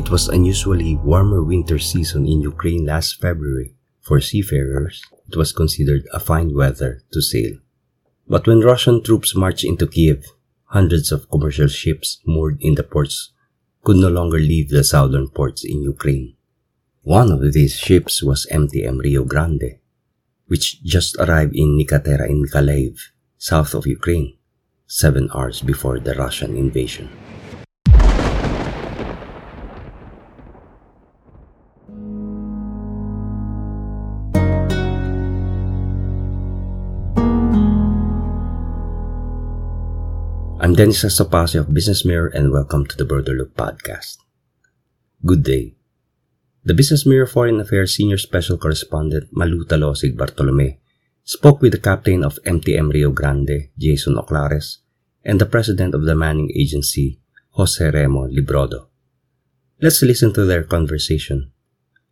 It was unusually warmer winter season in Ukraine last February. For seafarers, it was considered a fine weather to sail. But when Russian troops marched into Kiev, hundreds of commercial ships moored in the ports could no longer leave the southern ports in Ukraine. One of these ships was MTM Rio Grande, which just arrived in Nika-Tera in Mykolaiv, south of Ukraine, seven hours before the Russian invasion. I'm Dennis Estopace of Business Mirror and welcome to the Broader Look podcast. Good day. The Business Mirror Foreign Affairs Senior Special Correspondent Maluta Talosig Bartolome spoke with the captain of MTM Rio Grande, Jason Oclares, and the president of the manning agency, Jose Remo Librodo. Let's listen to their conversation.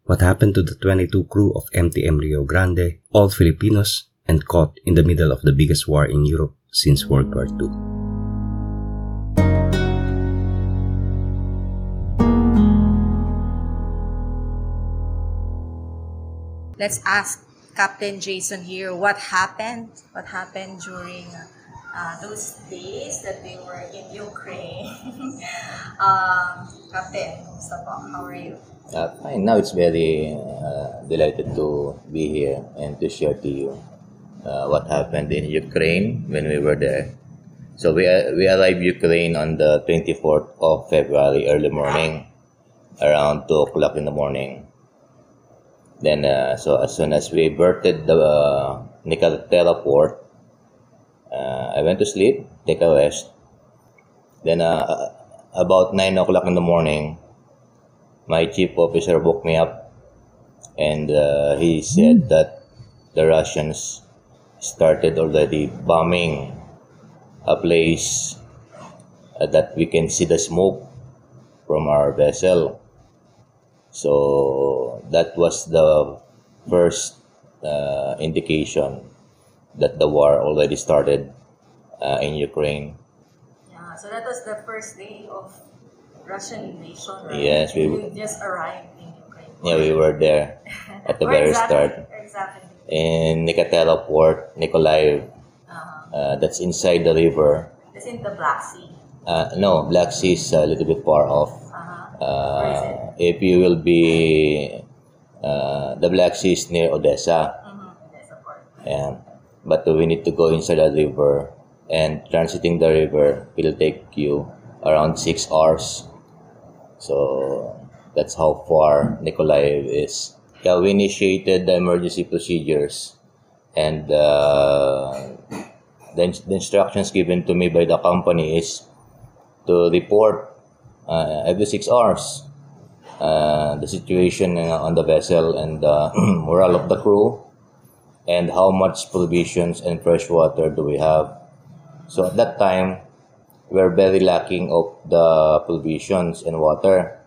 What happened to the 22 crew of MTM Rio Grande, all Filipinos, and caught in the middle of the biggest war in Europe since World War II? Let's ask Captain Jason here what happened, what happened during uh, those days that they were in Ukraine. um, Captain, how are you? Uh, fine. Now it's very uh, delighted to be here and to share to you uh, what happened in Ukraine when we were there. So we uh, we arrived Ukraine on the 24th of February early morning, around 2 o'clock in the morning. Then, uh, so as soon as we berthed the uh, Nika-Tera port, uh, I went to sleep, take a rest. Then, uh, about 9 o'clock in the morning, my chief officer woke me up and uh, he said that the Russians started already bombing a place uh, that we can see the smoke from our vessel. So that was the first uh, indication that the war already started uh, in Ukraine. Yeah, so that was the first day of Russian invasion, right? Yes, we just arrived in Ukraine. Yeah, we were there at the very exactly, start. Exactly. In Nika-Tera port, Mykolaiv. Uh-huh. Uh, that's inside the river. It's in the Black Sea. Uh, no, Black Sea is a little bit far off. Uh, if you will be uh, the Black Sea is near Odessa. Mm-hmm. Yeah. But we need to go inside the river and transiting the river will take you around six hours. So that's how far Mykolaiv is. Yeah, we initiated the emergency procedures and uh, the, the instructions given to me by the company is to report uh, every six hours uh, the situation on the vessel and the morale of the crew and how much provisions and fresh water do we have. So at that time, we're very lacking of the provisions and water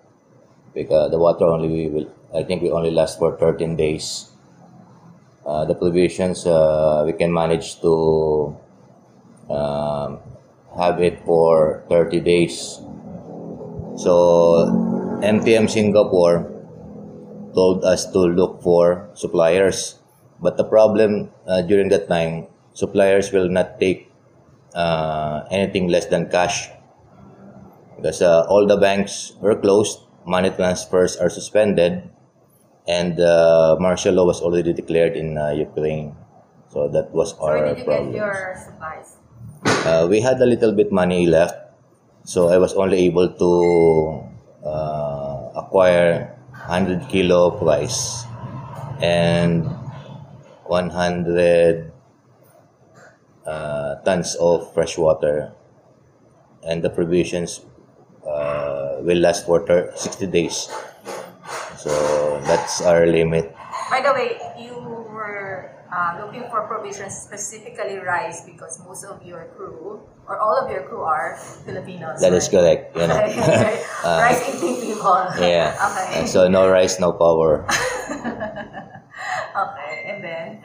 because the water only we will I think we only last for 13 days. Uh, the provisions uh, we can manage to um, have it for 30 days. So MTM Singapore told us to look for suppliers. But the problem uh, during that time, suppliers will not take uh, anything less than cash because uh, all the banks were closed, money transfers are suspended, and uh, martial law was already declared in uh, Ukraine. So that was so our you problem. get your supplies? Uh, we had a little bit money left, so I was only able to uh, acquire 100 kilo price and 100 uh, tons of fresh water. And the provisions uh, will last for 60 days. So that's our limit. By the way you were uh, looking for provisions specifically rice because most of your crew or all of your crew are Filipinos. That right? is correct. You know. uh, rice eating people. Yeah. Okay. So no rice, no power. okay, and then.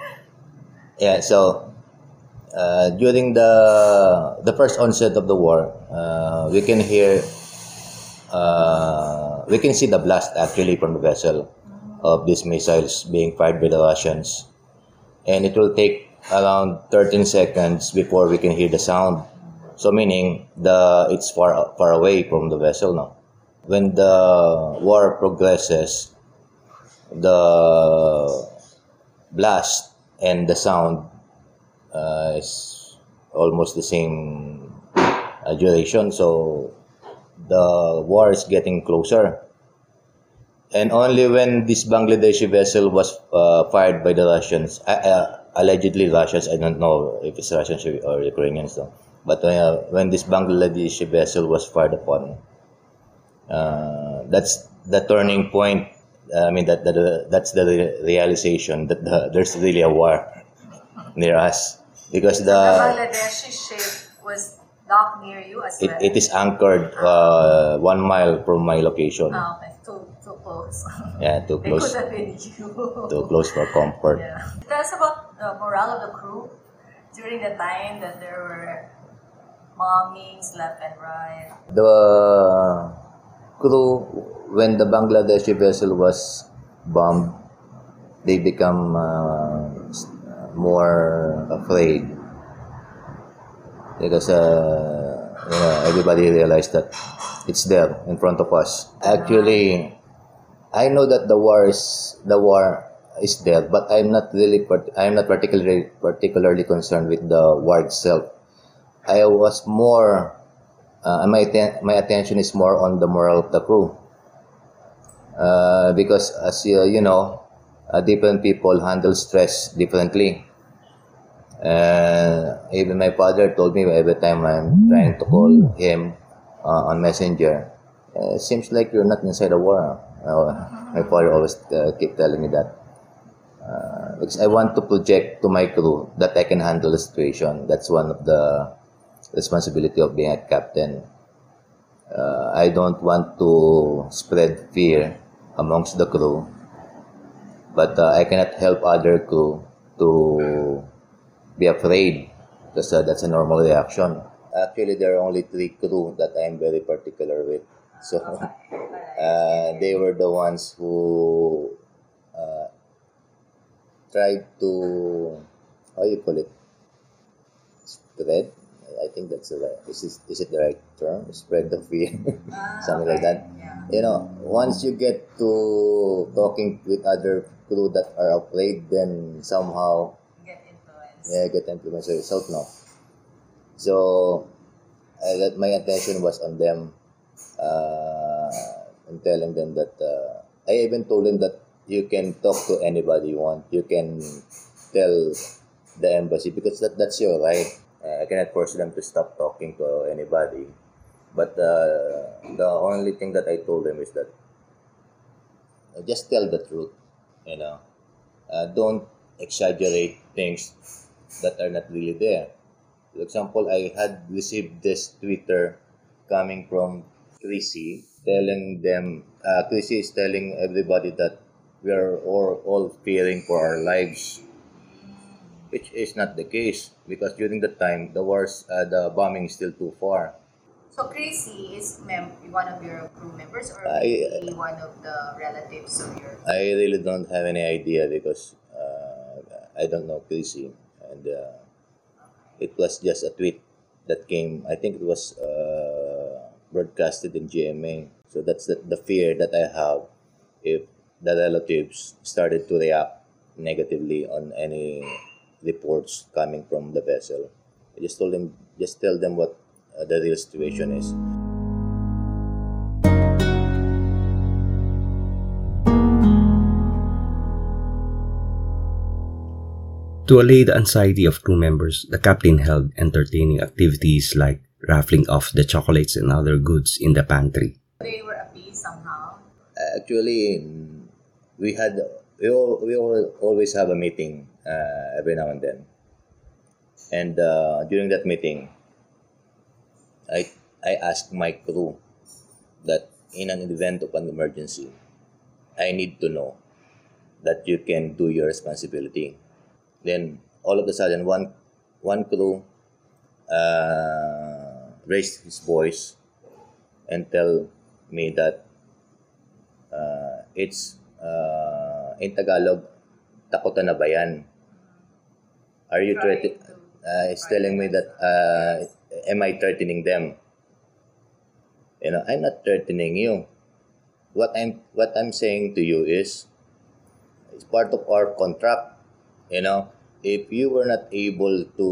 Yeah. So uh, during the the first onset of the war, uh, we can hear uh, we can see the blast actually from the vessel of these missiles being fired by the Russians, and it will take around 13 seconds before we can hear the sound. So meaning the it's far far away from the vessel now. When the war progresses, the blast and the sound uh, is almost the same uh, duration. So the war is getting closer. And only when this Bangladeshi vessel was uh, fired by the Russians, uh, uh, allegedly Russians, I don't know if it's Russians or Ukrainians though, but uh, when this Bangladeshi vessel was fired upon, uh, that's the turning point. I mean, that, that that's the re- realization that the, there's really a war near us because The the Bangladeshi ship was docked near you as it, well. it is anchored uh, one mile from my location. Ah, okay. Too close. Yeah, too It close, could have been you. too close for comfort. Yeah. Tell us about the morale of the crew during the time that there were bombings left and right. The crew, when the Bangladeshi vessel was bombed, they become uh, more afraid because uh, you know, everybody realized that it's there in front of us. Actually, I know that the war is the war is there, but I'm not really I'm not particularly particularly concerned with the war itself. I was more uh, my atten- my attention is more on the morale of the crew. Uh, because as you, you know, uh, different people handle stress differently. Uh, even my father told me every time I'm trying to call him uh, on Messenger, uh, seems like you're not inside a war. My father always uh, keep telling me that. Uh, because I want to project to my crew that I can handle the situation. That's one of the responsibility of being a captain. Uh, I don't want to spread fear amongst the crew, but uh, I cannot help other crew to be afraid because uh, that's a normal reaction. Actually, there are only three crew that I'm very particular with. So uh, they were the ones who uh, tried to, how you call it, spread. I think that's the right. Is, this, is it the right term? Spread the fear, something like that. Yeah. You know, once you get to talking with other crew that are afraid, then somehow Get influenced. yeah, get influence yourself now. So, I got my attention was on them, uh, and telling them that uh, I even told them that you can talk to anybody you want. You can tell the embassy because that, that's your right. Uh, I cannot force them to stop talking to anybody. But uh, the only thing that I told them is that uh, just tell the truth. You know, uh, don't exaggerate things that are not really there. For example, I had received this Twitter coming from Chrissy telling them, uh, Chrissy is telling everybody that we are all, all fearing for our lives, which is not the case because during the time the wars, uh, the bombing is still too far. So Chrissy is mem- one of your crew members or I- one of the relatives of your I really don't have any idea because uh, I don't know Chrissy, and uh, it was just a tweet that came. I think it was uh, broadcasted in GMA. So that's the, the fear that I have if the relatives started to react negatively on any reports coming from the vessel. I just told them, just tell them what uh, the real situation is. To allay the anxiety of crew members, the captain held entertaining activities like raffling off the chocolates and other goods in the pantry. They were appeased somehow. Actually, we had we all, we all always have a meeting uh, every now and then, and uh, during that meeting, I I asked my crew that in an event of an emergency, I need to know that you can do your responsibility. Then all of a sudden, one one crew uh, raised his voice and tell me that it's uh, in Tagalog, takutan na ba yan? Are you threatening? Uh, it's telling me that uh, am I threatening them? You know, I'm not threatening you. What I'm what I'm saying to you is, it's part of our contract. You know, if you were not able to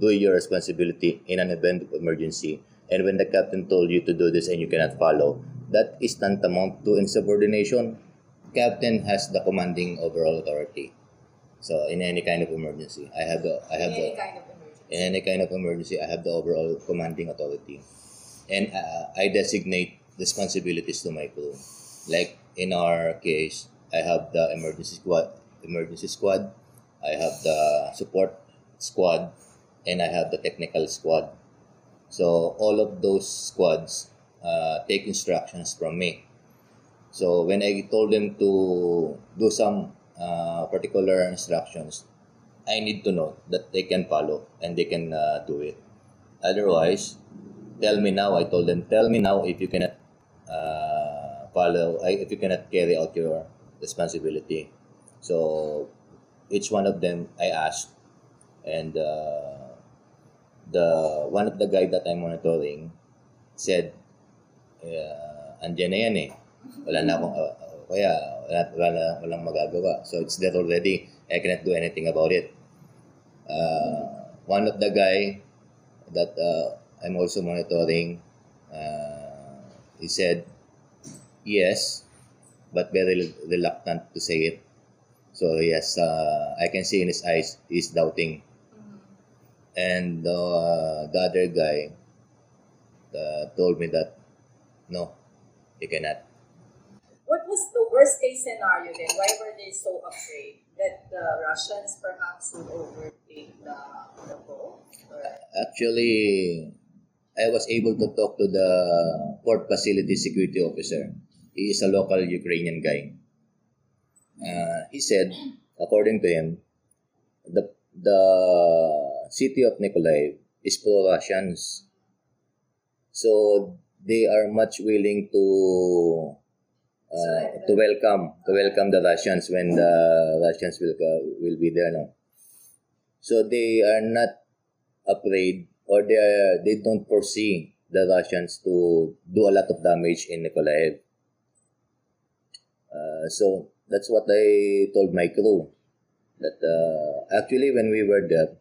do your responsibility in an event of emergency, and when the captain told you to do this and you cannot follow, that is tantamount to insubordination. Captain has the commanding overall authority. So in any kind of emergency, I have the I have Any the kind of emergency. in any kind of emergency, I have the overall commanding authority, and uh, I designate responsibilities to my crew. Like in our case, I have the emergency squad, emergency squad, I have the support squad, and I have the technical squad. So all of those squads uh, take instructions from me. So when I told them to do some uh, particular instructions, I need to know that they can follow and they can uh, do it. Otherwise, tell me now. I told them, tell me now if you cannot uh, follow, if you cannot carry out your responsibility. So each one of them I asked, and uh, the one of the guy that I'm monitoring said, uh, andyan na yan eh. Wala na akong, uh, uh, kaya wala, wala, walang magagawa. So it's there already. I cannot do anything about it. Uh, one of the guy that uh, I'm also monitoring, uh, he said, yes, but very reluctant to say it. So yes, uh, I can see in his eyes he's doubting. And uh, the other guy uh, told me that no, you cannot. What was the worst case scenario then? Why were they so afraid that the Russians perhaps would overtake the, the boat? Or, Actually, I was able to talk to the port facility security officer. He is a local Ukrainian guy. Uh, he said, according to him, the the city of Nikolaev is pro-Russians, so they are much willing to uh, to welcome to welcome the Russians when the Russians will uh, will be there. No, so they are not afraid or they are, they don't foresee the Russians to do a lot of damage in Nikolaev. Uh, so that's what I told my crew that uh, actually when we were there,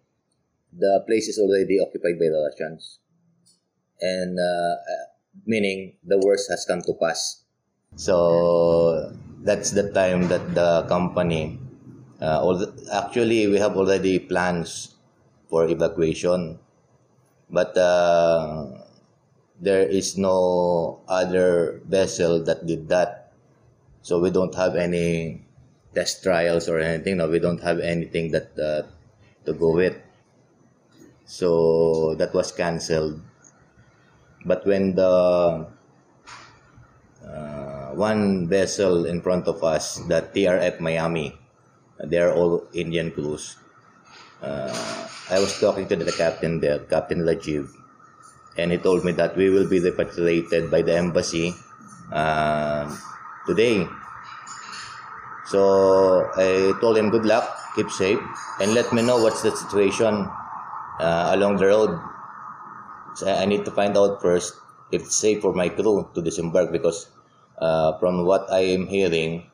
the place is already occupied by the Russians, and uh, uh, meaning the worst has come to pass. So that's the time that the company, uh, al- actually we have already plans for evacuation, but uh, there is no other vessel that did that. So we don't have any test trials or anything. No, we don't have anything that uh, to go with. So that was cancelled. But when the uh, one vessel in front of us, the TRF Miami, they are all Indian crews. Uh, I was talking to the captain there, Captain Rajiv, and he told me that we will be repatriated by the embassy uh, today. So I told him good luck, keep safe, and let me know what's the situation uh, along the road. So I need to find out first if it's safe for my crew to disembark because uh, from what I am hearing,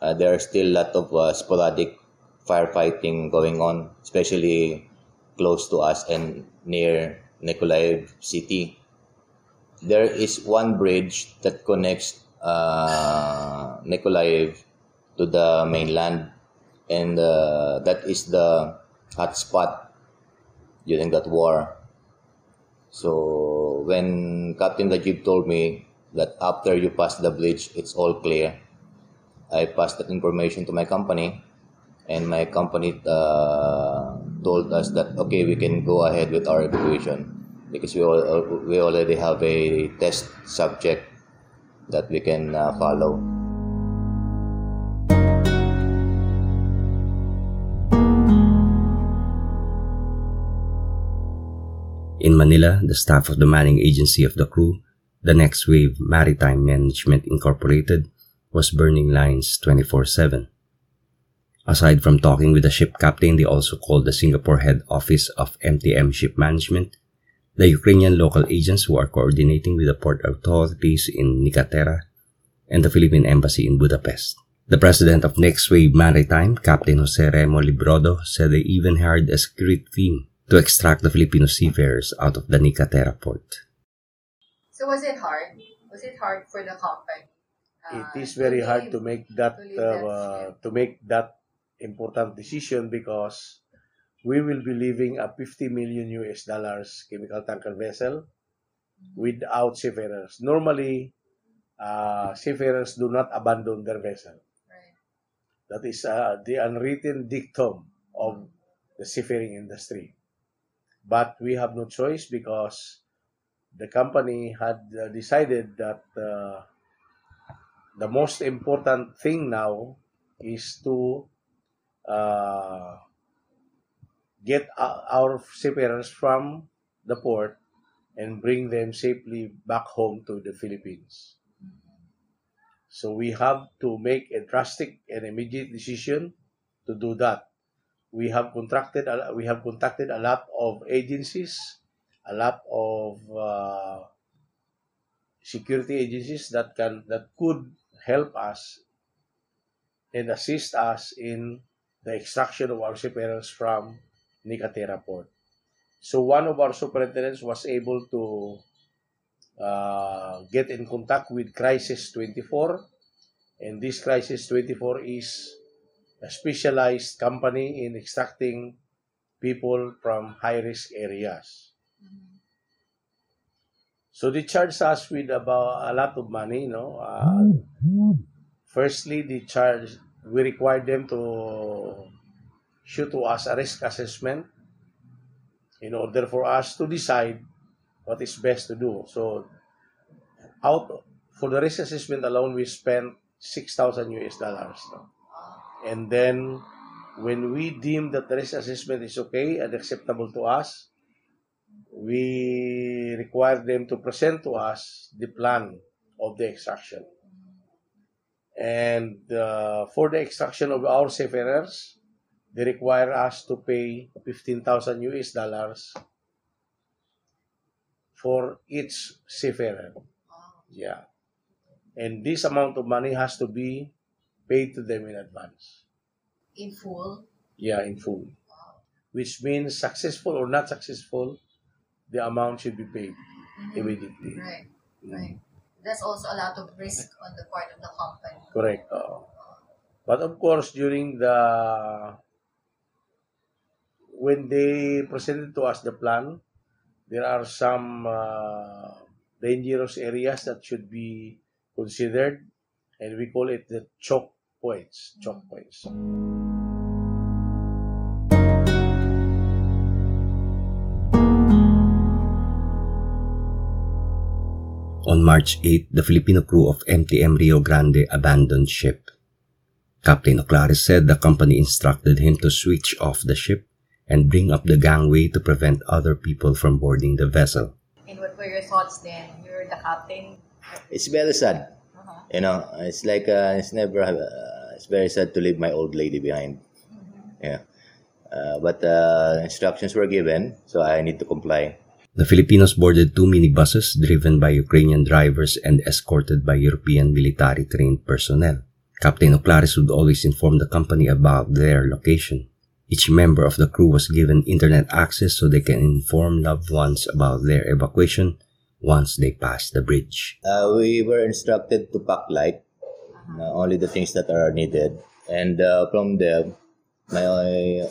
uh, there are still a lot of uh, sporadic firefighting going on, especially close to us and near Nikolaev city. There is one bridge that connects uh, Nikolaev to the mainland, and uh, that is the hot spot during that war. So when Captain Rajiv told me that after you pass the bridge, it's all clear, I passed that information to my company, and my company uh, told us that okay, we can go ahead with our evacuation because we all, we already have a test subject that we can uh, follow. In Manila, the staff of the manning agency of the crew, the Next Wave Maritime Management Incorporated, was burning lines 24 7. Aside from talking with the ship captain, they also called the Singapore head office of MTM Ship Management, the Ukrainian local agents who are coordinating with the port authorities in Nika-Tera, and the Philippine Embassy in Budapest. The president of Next Wave Maritime, Captain Jose Remo Librodo, said they even hired a security team to extract the Filipino seafarers out of the Nicatera port. So was it hard? Was it hard for the company? uh, it is very to hard leave- to make that, to that uh, to make that important decision because we will be leaving a 50 million US dollars chemical tanker vessel without seafarers. Normally, uh, seafarers do not abandon their vessel. Right. That is uh, the unwritten dictum of the seafaring industry. But we have no choice because the company had uh, decided that uh, the most important thing now is to uh, get our seafarers from the port and bring them safely back home to the Philippines. So we have to make a drastic and immediate decision to do that. We have contracted, we have contacted a lot of agencies, a lot of uh, security agencies that can that could help us and assist us in the extraction of our seafarers from Nicatera port. So one of our superintendents was able to uh, get in contact with Crisis 24, and this Crisis 24 is a specialized company in extracting people from high-risk areas. So they charged us with about a lot of money, you know. Uh, firstly, they charge, we required them to shoot to us a risk assessment in order for us to decide what is best to do. So, out for the risk assessment alone, we spent 6,000 US dollars. no? And then, when we deem that the risk assessment is okay and acceptable to us, we require them to present to us the plan of the extraction. And uh, for the extraction of our seafarers, they require us to pay 15,000 US dollars for each seafarer. Yeah. And this amount of money has to be paid to them in advance. In full. Yeah, in full. Which means successful or not successful, the amount should be paid mm-hmm. immediately. Right. Mm. Right. That's also a lot of risk on the part of the company. Correct. oo. Uh-huh. But of course, during the when they presented to us the plan, there are some uh, dangerous areas that should be considered, and we call it the choke points. Choke mm. points. On March 8, the Filipino crew of MTM Rio Grande abandoned ship. Captain Oclares said the company instructed him to switch off the ship and bring up the gangway to prevent other people from boarding the vessel. And what were your thoughts then? You're the captain. It's very sad. You know, it's like uh, it's never. Uh, it's very sad to leave my old lady behind. Yeah, uh, but uh, instructions were given, so I need to comply. The Filipinos boarded two minibuses driven by Ukrainian drivers and escorted by European military trained personnel. Captain Oclares would always inform the company about their location. Each member of the crew was given internet access so they can inform loved ones about their evacuation once they pass the bridge. Uh, we were instructed to pack light, uh, only the things that are needed, and uh, from there, my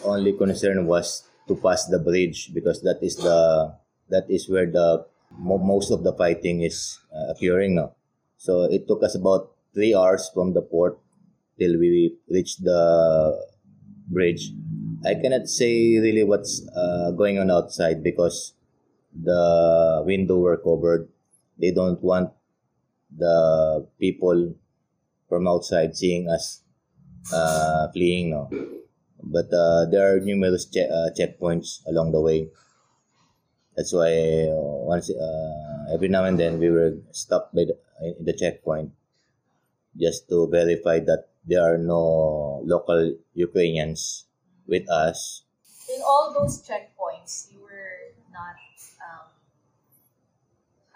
only concern was to pass the bridge because that is the that is where the mo- most of the fighting is uh, occurring now. So it took us about three hours from the port till we reached the bridge. I cannot say really what's uh, going on outside because the window were covered. They don't want the people from outside seeing us uh, fleeing now. But uh, there are numerous che- uh, checkpoints along the way. That's why uh, once uh, every now and then we were stopped by the, the checkpoint just to verify that there are no local Ukrainians with us. In all those checkpoints, you not um,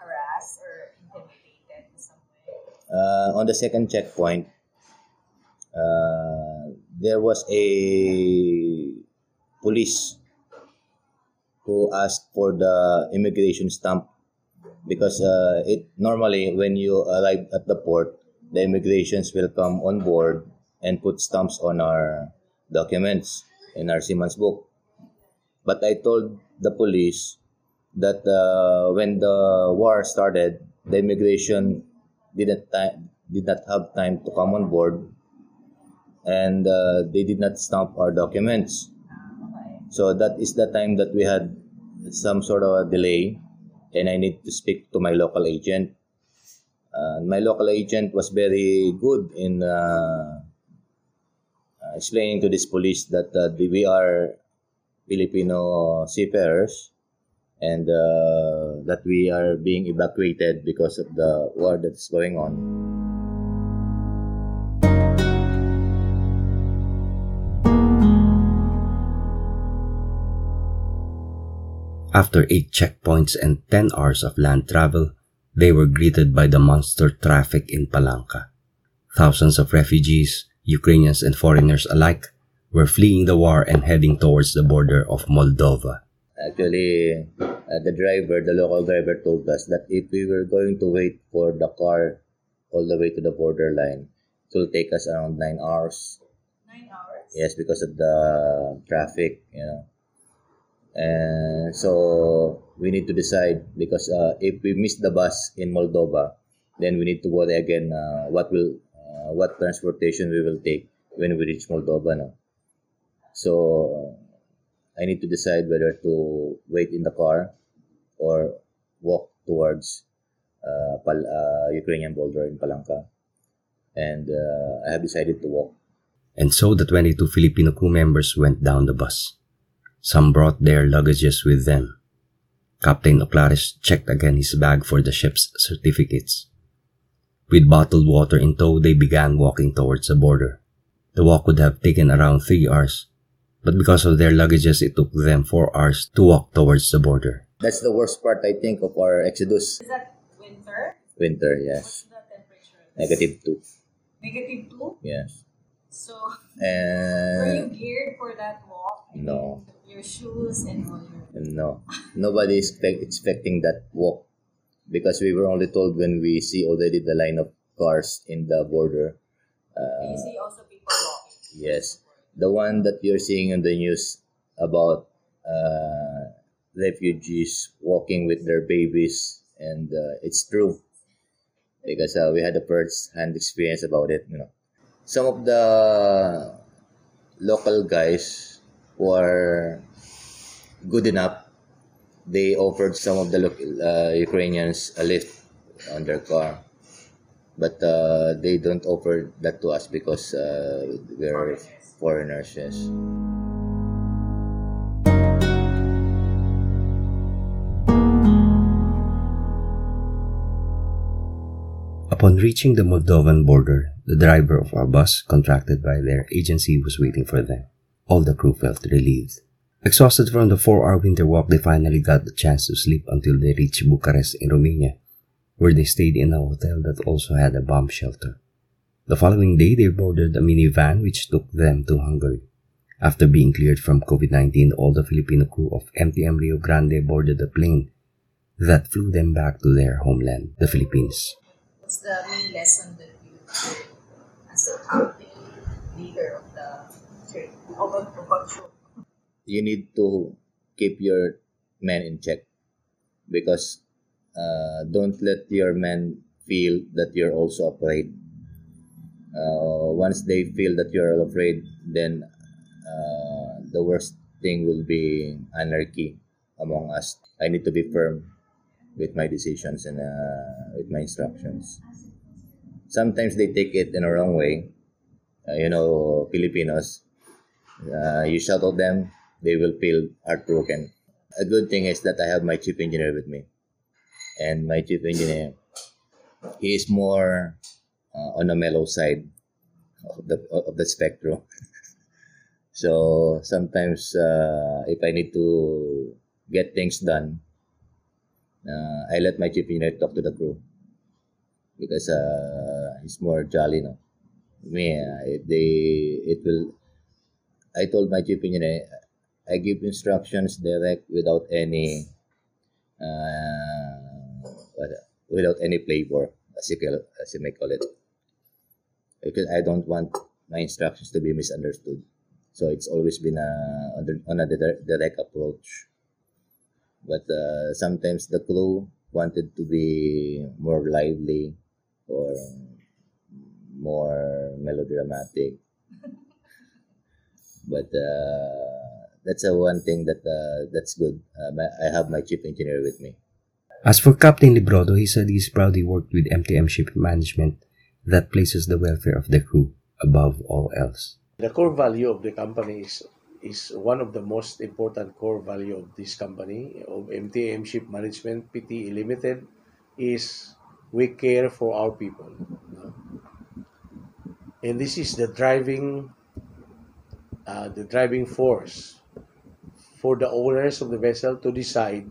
harassed or intimidated in some way. Uh, on the second checkpoint, uh, there was a police who asked for the immigration stamp because uh, it normally when you arrive at the port, the immigrations will come on board and put stamps on our documents in our seaman's book. But I told the police that uh, when the war started, the immigration didn't ti- did not have time to come on board, and uh, they did not stamp our documents. So that is the time that we had some sort of a delay, and I need to speak to my local agent. Uh, my local agent was very good in uh, explaining to this police that uh, we are Filipino seafarers and uh, that we are being evacuated because of the war that's going on. After eight checkpoints and 10 hours of land travel, they were greeted by the monster traffic in Palanca. Thousands of refugees, Ukrainians and foreigners alike, were fleeing the war and heading towards the border of Moldova. Actually, uh, the driver, the local driver told us that if we were going to wait for the car all the way to the borderline, it will take us around nine hours. Nine hours? Yes, because of the traffic, you know. And so we need to decide because uh, if we miss the bus in Moldova, then we need to worry again uh, what will uh, what transportation we will take when we reach Moldova. No? So I need to decide whether to wait in the car or walk towards uh, Pal- uh, Ukrainian border in Palanca. And uh, I have decided to walk. And so the 22 Filipino crew members went down the bus. Some brought their luggages with them. Captain Oclares checked again his bag for the ship's certificates. With bottled water in tow, they began walking towards the border. The walk would have taken around three hours, but because of their luggages, it took them four hours to walk towards the border. That's the worst part, I think, of our exodus Is that winter? winter. Yes, What's the temperature? negative two. Negative two? Yes, So, were you geared for that walk? I No. Your shoes and all your... no, nobody is expect, expecting that walk because we were only told when we see already the line of cars in the border. you Uh, see also people walking. yes, the one that you're seeing on the news about uh, refugees walking with their babies, and uh, it's true because uh, we had a first-hand experience about it. You know, some of the local guys who are good enough, they offered some of the uh, Ukrainians a lift on their car. But uh, they don't offer that to us because uh, we're foreigners, yes. Upon reaching the Moldovan border, the driver of our bus, contracted by their agency, was waiting for them. All the crew felt relieved. Exhausted from the four-hour winter walk, they finally got the chance to sleep until they reached Bucharest in Romania, where they stayed in a hotel that also had a bomb shelter. The following day, they boarded a minivan which took them to Hungary. After being cleared from COVID-19, all the Filipino crew of MTM Rio Grande boarded the plane that flew them back to their homeland, the Philippines. What's the main lesson that you learned as a captain, leader of the trip? Of a, of a troop? you need to keep your men in check because uh, don't let your men feel that you're also afraid. Uh, once they feel that you're afraid, then uh, the worst thing will be anarchy among us. I need to be firm with my decisions and uh, with my instructions. Sometimes they take it in a wrong way. Uh, you know, Filipinos, uh, you shout at them, they will feel heartbroken. A good thing is that I have my chief engineer with me. And my chief engineer, he is more on the mellow side of the of the spectrum. so sometimes uh, if I need to get things done, uh, I let my chief engineer talk to the crew because uh, it's more jolly, no. Me, uh, they it will. I told my chief engineer, I give instructions direct without any uh, without any flavor, as you, as you may call it. Because I don't want my instructions to be misunderstood. So it's always been a, on a direct approach. But uh, sometimes the crew wanted to be more lively or more melodramatic. but uh, that's a one thing that uh, that's good. Um, I have my chief engineer with me. As for Captain Librodo, he said he's proudly worked with MTM Ship Management that places the welfare of the crew above all else. The core value of the company is is one of the most important core value of this company of MTM Ship Management PTE Limited is we care for our people. And this is the driving uh, the driving force for the owners of the vessel to decide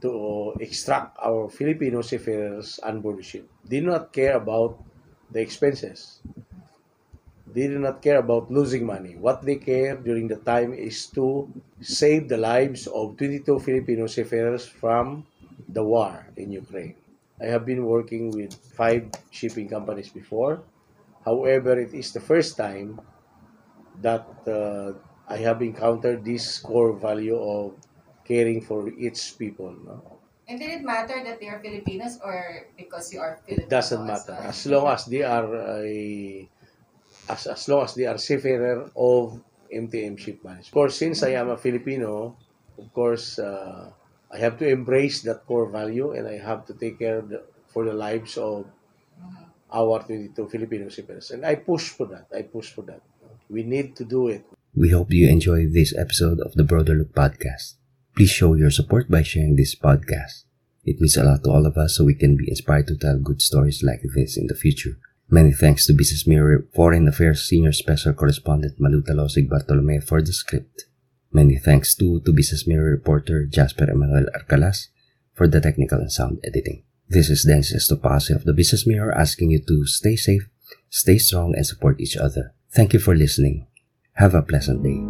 to extract our Filipino seafarers on board ship. Do not care about the expenses. They do not care about losing money. What they care during the time is to save the lives of 22 Filipino seafarers from the war in Ukraine. I have been working with five shipping companies before. However, it is the first time that uh, I have encountered this core value of caring for its people. No? And did it matter that they are Filipinos or because you are Filipino? It doesn't matter. As long as they are a, as, as long as they are seafarer of MTM Ship Management. Of course, since I am a Filipino, of course, uh, I have to embrace that core value and I have to take care the, for the lives of mm-hmm. our 22 Filipino seafarers. And I push for that. I push for that. We need to do it. We hope you enjoy this episode of the Broader Look podcast. Please show your support by sharing this podcast. It means a lot to all of us so we can be inspired to tell good stories like this in the future. Many thanks to Business Mirror Foreign Affairs Senior Special Correspondent Malou Talosig Bartolome for the script. Many thanks too to Business Mirror reporter Jasper Emmanuel Arcalas for the technical and sound editing. This is Dennis Estopace of the Business Mirror asking you to stay safe, stay strong, and support each other. Thank you for listening. Have a pleasant day.